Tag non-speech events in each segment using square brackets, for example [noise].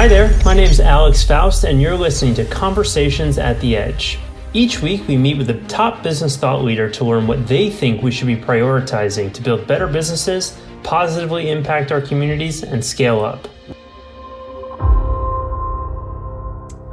Hi there, my name is Alex Faust, and you're listening to Conversations at the Edge. Each week, we meet with a top business thought leader to learn what they think we should be prioritizing to build better businesses, positively impact our communities, and scale up.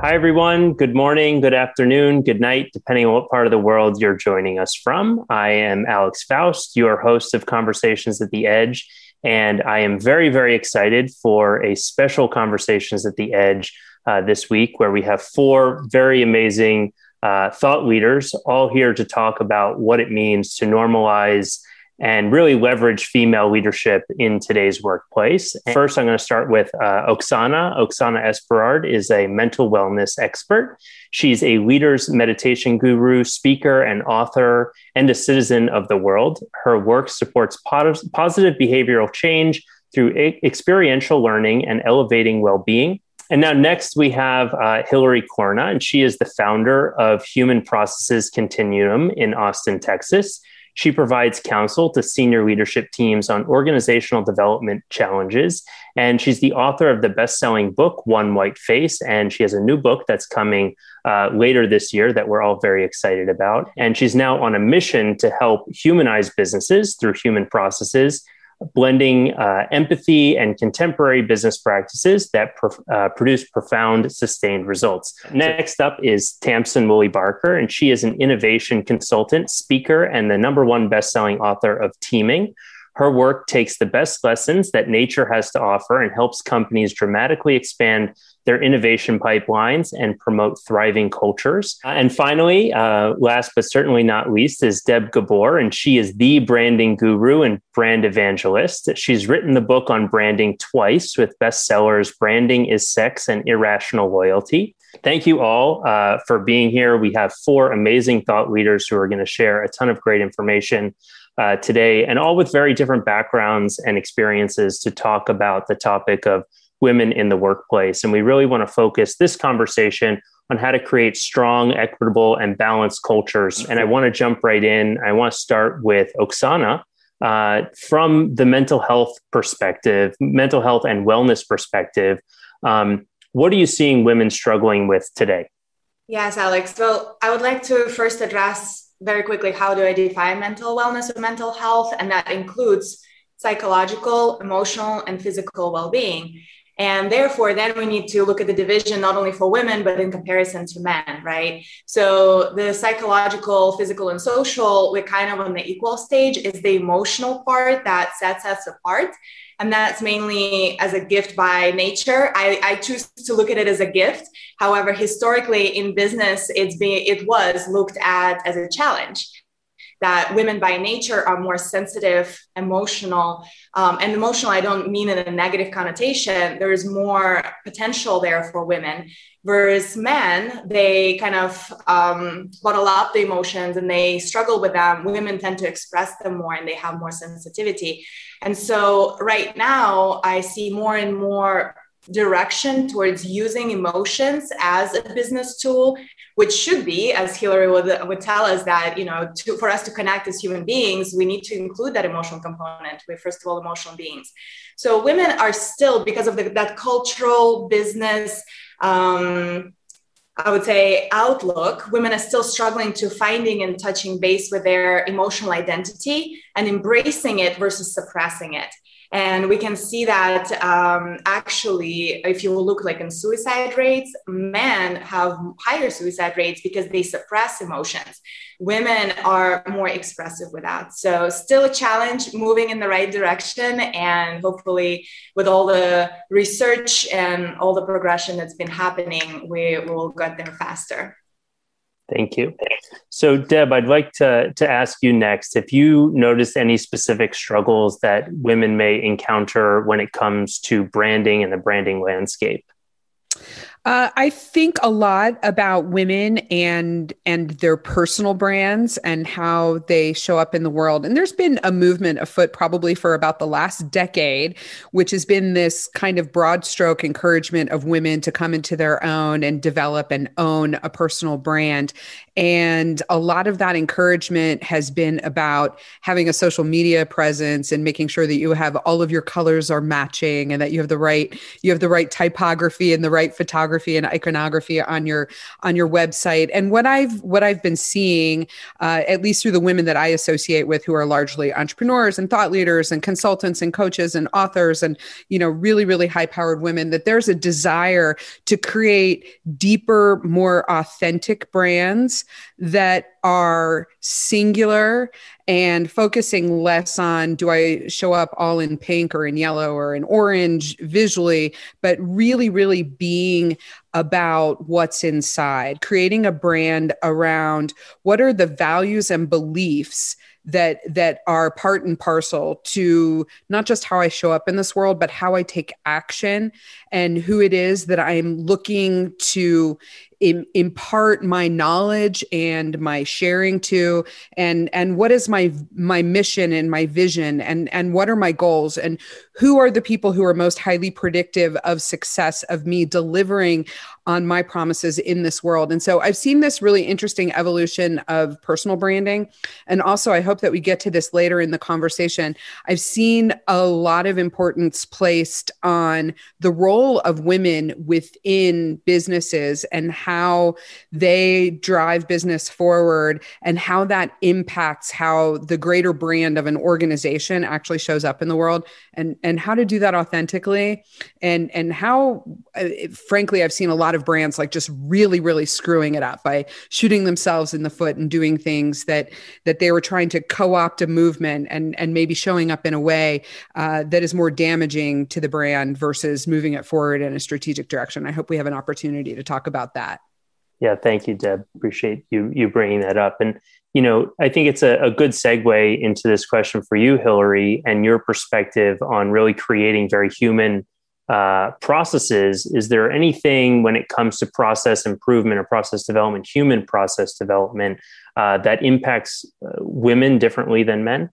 Hi, everyone. Good morning, good afternoon, good night, depending on what part of the world you're joining us from. I am Alex Faust, your host of Conversations at the Edge, and I am very, very excited for a special Conversations at the Edge uh, this week where we have four very amazing uh, thought leaders all here to talk about what it means to normalize and really leverage female leadership in today's workplace. First, I'm going to start with uh, Oksana. Oksana Esperard is a mental wellness expert. She's a leaders meditation guru, speaker, and author, and a citizen of the world. Her work supports positive behavioral change through experiential learning and elevating well being. And now, next, we have uh, Hillary Corna, and she is the founder of Human Processes Continuum in Austin, Texas. She provides counsel to senior leadership teams on organizational development challenges. And she's the author of the best selling book, One White Face. And she has a new book that's coming uh, later this year that we're all very excited about. And she's now on a mission to help humanize businesses through human processes blending uh, empathy and contemporary business practices that uh, produce profound, sustained results. Next up is Tamsin Woolley Barker, and she is an innovation consultant, speaker, and the number one best-selling author of Teeming. Her work takes the best lessons that nature has to offer and helps companies dramatically expand their innovation pipelines and promote thriving cultures. And finally, uh, last but certainly not least, is Deb Gabor, and she is the branding guru and brand evangelist. She's written the book on branding twice with bestsellers Branding is Sex and Irrational Loyalty. Thank you all uh, for being here. We have four amazing thought leaders who are going to share a ton of great information uh, today, and all with very different backgrounds and experiences to talk about the topic of women in the workplace. And we really want to focus this conversation on how to create strong, equitable, and balanced cultures. And I want to jump right in. I want to start with Oksana. Uh, from the mental health perspective, mental health and wellness perspective, um, what are you seeing women struggling with today? Yes, Alex. Well, I would like to first address very quickly how do I define mental wellness or mental health, and that includes psychological, emotional, and physical well being. And therefore, then we need to look at the division not only for women, but in comparison to men, right? So the psychological, physical, and social, we're kind of on the equal stage, is the emotional part that sets us apart. And that's mainly as a gift by nature. I, I choose to look at it as a gift. However, historically in business, it's being it was looked at as a challenge that women by nature are more sensitive, emotional, um, and emotional. I don't mean in a negative connotation. There is more potential there for women, whereas men they kind of um, bottle up the emotions and they struggle with them. Women tend to express them more and they have more sensitivity. And so right now, I see more and more direction towards using emotions as a business tool which should be, as Hillary would, would tell us, that you know, to, for us to connect as human beings, we need to include that emotional component. We're first of all emotional beings. So women are still, because of the, that cultural business. Um, I would say outlook, women are still struggling to finding and touching base with their emotional identity and embracing it versus suppressing it. And we can see that um, actually, if you look like in suicide rates, men have higher suicide rates because they suppress emotions. Women are more expressive with that. So, still a challenge, moving in the right direction. And hopefully, with all the research and all the progression that's been happening, we will get there faster. Thank you. So, Deb, I'd like to, to ask you next if you notice any specific struggles that women may encounter when it comes to branding and the branding landscape. Uh, I think a lot about women and and their personal brands and how they show up in the world. And there's been a movement afoot probably for about the last decade, which has been this kind of broad stroke encouragement of women to come into their own and develop and own a personal brand. And a lot of that encouragement has been about having a social media presence and making sure that you have all of your colors are matching and that you have the right you have the right typography and the right photography and iconography on your on your website. And what I've what I've been seeing, uh, at least through the women that I associate with, who are largely entrepreneurs and thought leaders and consultants and coaches and authors and you know really really high powered women, that there's a desire to create deeper, more authentic brands that are singular and focusing less on do I show up all in pink or in yellow or in orange visually, but really, really being about what's inside, creating a brand around what are the values and beliefs that that are part and parcel to not just how I show up in this world, but how I take action and who it is that I'm looking to impart my knowledge and my sharing to and and what is my my mission and my vision and and what are my goals and who are the people who are most highly predictive of success of me delivering on my promises in this world. And so I've seen this really interesting evolution of personal branding. And also, I hope that we get to this later in the conversation. I've seen a lot of importance placed on the role of women within businesses and how they drive business forward and how that impacts how the greater brand of an organization actually shows up in the world and, and how to do that authentically. And, and how, uh, frankly, I've seen a lot of brands like just really really screwing it up by shooting themselves in the foot and doing things that that they were trying to co-opt a movement and and maybe showing up in a way uh, that is more damaging to the brand versus moving it forward in a strategic direction. I hope we have an opportunity to talk about that yeah thank you deb appreciate you you bringing that up and you know i think it's a, a good segue into this question for you hillary and your perspective on really creating very human uh, processes, is there anything when it comes to process improvement or process development, human process development, uh, that impacts uh, women differently than men?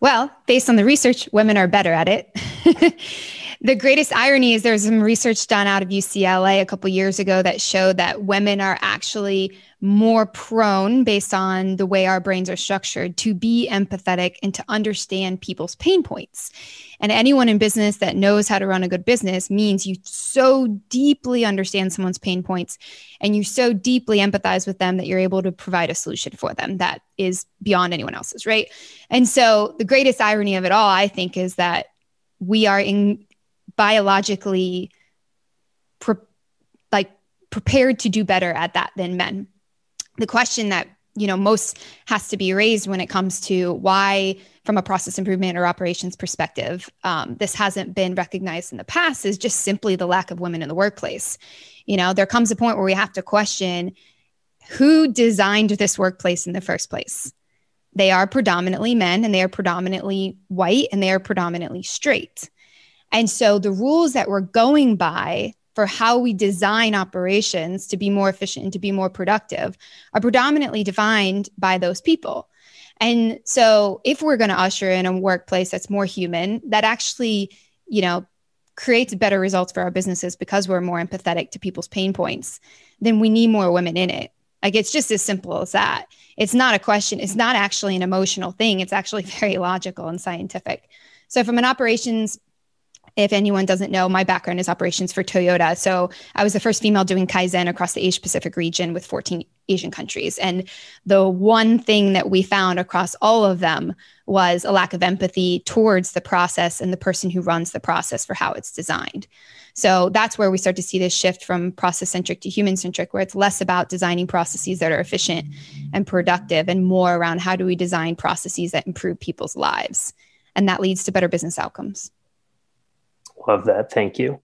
Well, based on the research, women are better at it. [laughs] the greatest irony is there's some research done out of UCLA a couple years ago that showed that women are actually more prone, based on the way our brains are structured, to be empathetic and to understand people's pain points. And anyone in business that knows how to run a good business means you so deeply understand someone's pain points and you so deeply empathize with them that you're able to provide a solution for them that is beyond anyone else's, right? And so the greatest irony of it all, I think, is that we are in biologically pre- like prepared to do better at that than men. The question that you know most has to be raised when it comes to why from a process improvement or operations perspective um, this hasn't been recognized in the past is just simply the lack of women in the workplace. You know there comes a point where we have to question who designed this workplace in the first place. They are predominantly men and they are predominantly white and they are predominantly straight and so the rules that we're going by for how we design operations to be more efficient and to be more productive are predominantly defined by those people. And so if we're going to usher in a workplace that's more human, that actually, you know, creates better results for our businesses because we're more empathetic to people's pain points, then we need more women in it. Like it's just as simple as that. It's not a question, it's not actually an emotional thing. It's actually [laughs] very logical and scientific. So from an operations if anyone doesn't know, my background is operations for Toyota. So I was the first female doing Kaizen across the Asia Pacific region with 14 Asian countries. And the one thing that we found across all of them was a lack of empathy towards the process and the person who runs the process for how it's designed. So that's where we start to see this shift from process centric to human centric, where it's less about designing processes that are efficient and productive and more around how do we design processes that improve people's lives. And that leads to better business outcomes. Love that. Thank you.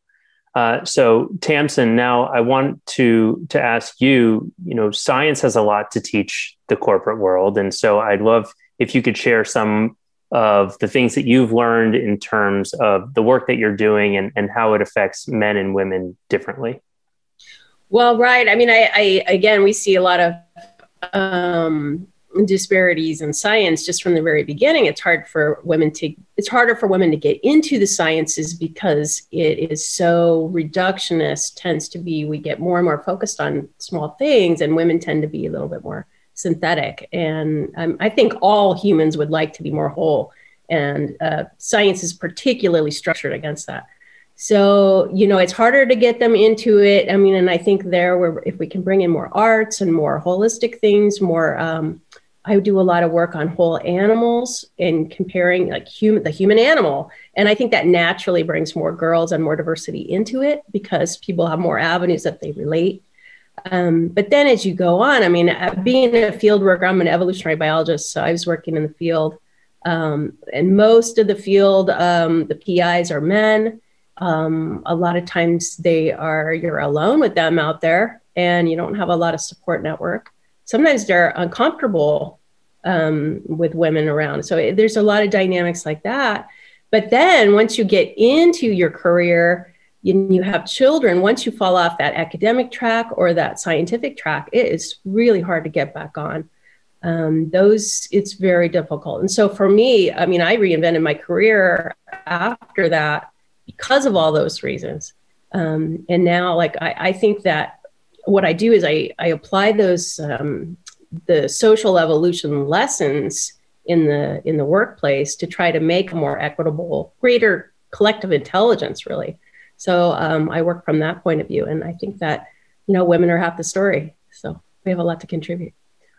Uh, so Tamsin, now I want to to ask you. You know, science has a lot to teach the corporate world, and so I'd love if you could share some of the things that you've learned in terms of the work that you're doing and, and how it affects men and women differently. Well, right. I mean, I, I again, we see a lot of um, disparities in science just from the very beginning. It's hard for women to. It's harder for women to get into the sciences because it is so reductionist. Tends to be we get more and more focused on small things, and women tend to be a little bit more synthetic. And um, I think all humans would like to be more whole, and uh, science is particularly structured against that. So, you know, it's harder to get them into it. I mean, and I think there, where if we can bring in more arts and more holistic things, more, um, I do a lot of work on whole animals and comparing like human, the human animal. And I think that naturally brings more girls and more diversity into it because people have more avenues that they relate. Um, but then as you go on, I mean, uh, being a field worker, I'm an evolutionary biologist, so I was working in the field. Um, and most of the field, um, the PIs are men um, a lot of times they are you're alone with them out there and you don't have a lot of support network sometimes they're uncomfortable um, with women around. So there's a lot of dynamics like that. But then once you get into your career you, you have children once you fall off that academic track or that scientific track it is really hard to get back on. Um, those it's very difficult. And so for me i mean i reinvented my career after that because of all those reasons. Um, and now, like, I, I, think that what I do is I, I apply those, um, the social evolution lessons in the, in the workplace to try to make a more equitable, greater collective intelligence, really. So um, I work from that point of view. And I think that, you know, women are half the story. So we have a lot to contribute.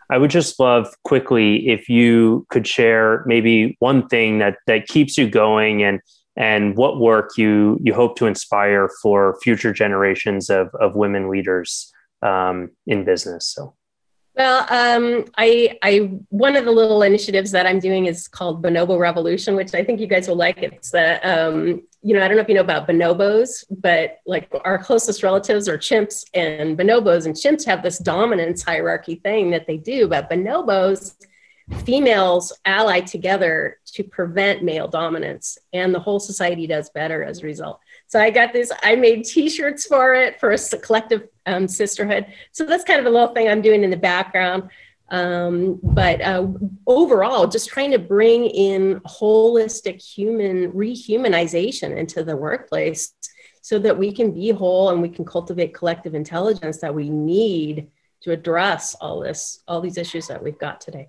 I would just love quickly if you could share maybe one thing that that keeps you going and and what work you you hope to inspire for future generations of of women leaders um, in business. So. Well, um, I, I, one of the little initiatives that I'm doing is called Bonobo Revolution, which I think you guys will like. It's the, um, you know, I don't know if you know about bonobos, but like our closest relatives are chimps and bonobos, and chimps have this dominance hierarchy thing that they do, but bonobos females ally together to prevent male dominance and the whole society does better as a result so i got this i made t-shirts for it for a collective um, sisterhood. So that's kind of a little thing i'm doing in the background. Um, but uh, overall just trying to bring in holistic human rehumanization into the workplace so that we can be whole and we can cultivate collective intelligence that we need to address all this all these issues that we've got today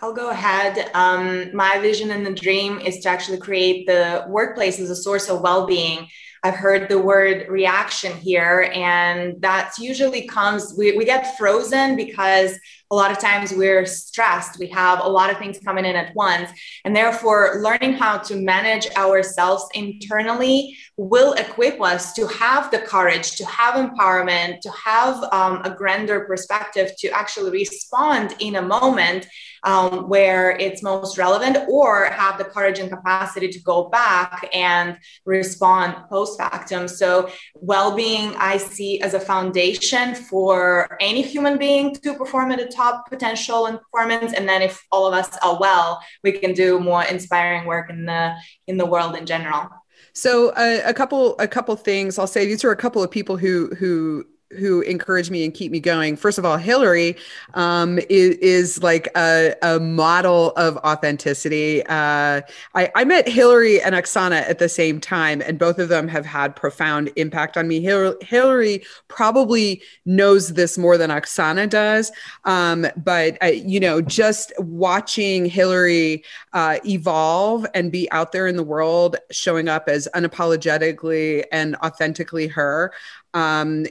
I'll go ahead. Um, my vision and the dream is to actually create the workplace as a source of well being. I've heard the word reaction here, and that usually comes, we, we get frozen because a lot of times we're stressed. We have a lot of things coming in at once. And therefore, learning how to manage ourselves internally will equip us to have the courage, to have empowerment, to have um, a grander perspective to actually respond in a moment um, where it's most relevant, or have the courage and capacity to go back and respond post factum. So, well being I see as a foundation for any human being to perform at a top potential and performance. And then, if all of us are well, we can do more inspiring work in the in the world in general. So uh, a couple a couple things I'll say. These are a couple of people who who who encourage me and keep me going. First of all, Hillary um, is, is, like a, a, model of authenticity. Uh, I, I, met Hillary and Oksana at the same time, and both of them have had profound impact on me. Hillary probably knows this more than Oksana does, um, but uh, you know, just watching Hillary uh, evolve and be out there in the world, showing up as unapologetically and authentically her um,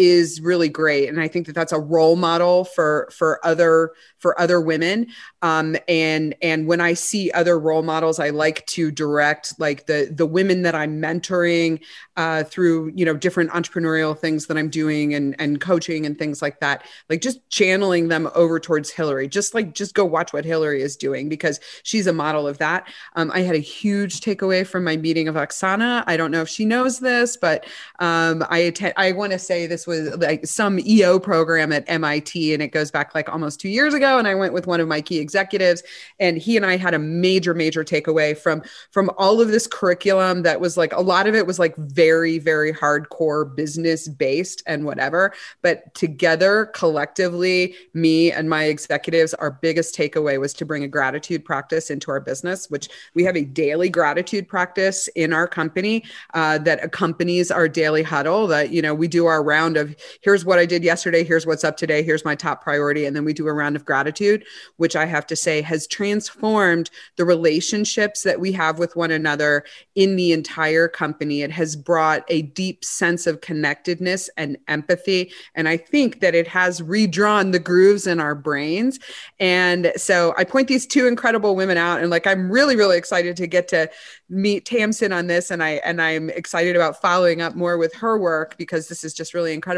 is really great, and I think that that's a role model for for other for other women. Um, and and when I see other role models, I like to direct like the the women that I'm mentoring uh, through you know different entrepreneurial things that I'm doing and and coaching and things like that. Like just channeling them over towards Hillary. Just like just go watch what Hillary is doing because she's a model of that. Um, I had a huge takeaway from my meeting of Oksana. I don't know if she knows this, but um, I att- I want to say this was like some EO program at MIT, and it goes back like almost two years ago. And I went with one of my key executives, and he and I had a major, major takeaway from from all of this curriculum that was like a lot of it was like very, very hardcore business based and whatever. But together, collectively, me and my executives, our biggest takeaway was to bring a gratitude practice into our business, which we have a daily gratitude practice in our company uh, that accompanies our daily huddle. That you know we do our round of here's what I did yesterday, here's what's up today, here's my top priority, and then we do a round of gratitude, which I have to say has transformed the relationships that we have with one another in the entire company. It has brought a deep sense of connectedness and empathy, and I think that it has redrawn the grooves in our brains. And so I point these two incredible women out, and like I'm really, really excited to get to meet Tamsin on this, and I and I'm excited about following up more with her work because this is just really incredible.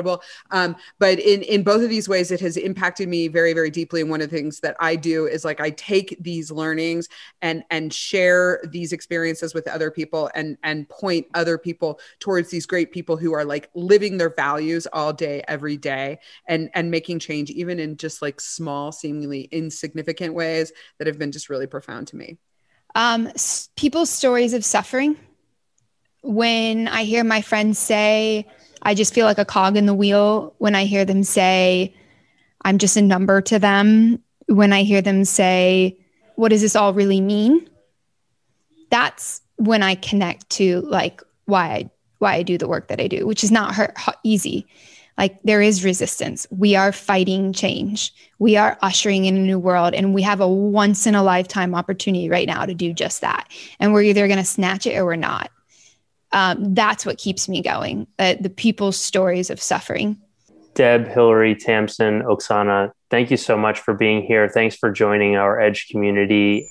Um, but in in both of these ways, it has impacted me very very deeply. And one of the things that I do is like I take these learnings and and share these experiences with other people and and point other people towards these great people who are like living their values all day every day and and making change even in just like small seemingly insignificant ways that have been just really profound to me um, people's stories of suffering. When I hear my friends say, I just feel like a cog in the wheel. When I hear them say, I'm just a number to them. When I hear them say, What does this all really mean? That's when I connect to like why I why I do the work that I do, which is not hard, easy. Like there is resistance. We are fighting change. We are ushering in a new world, and we have a once in a lifetime opportunity right now to do just that. And we're either going to snatch it or we're not. Um, that's what keeps me going. Uh, the people's stories of suffering. Deb, Hillary, Tamsin, Oksana, thank you so much for being here. Thanks for joining our Edge community.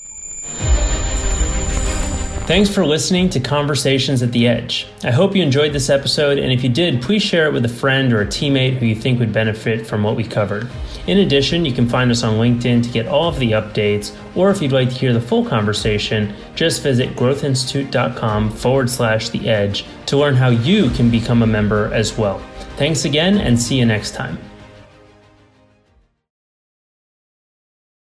Thanks for listening to Conversations at the Edge. I hope you enjoyed this episode, and if you did, please share it with a friend or a teammate who you think would benefit from what we covered. In addition, you can find us on LinkedIn to get all of the updates, or if you'd like to hear the full conversation, just visit growthinstitute.com forward slash the edge to learn how you can become a member as well. Thanks again, and see you next time.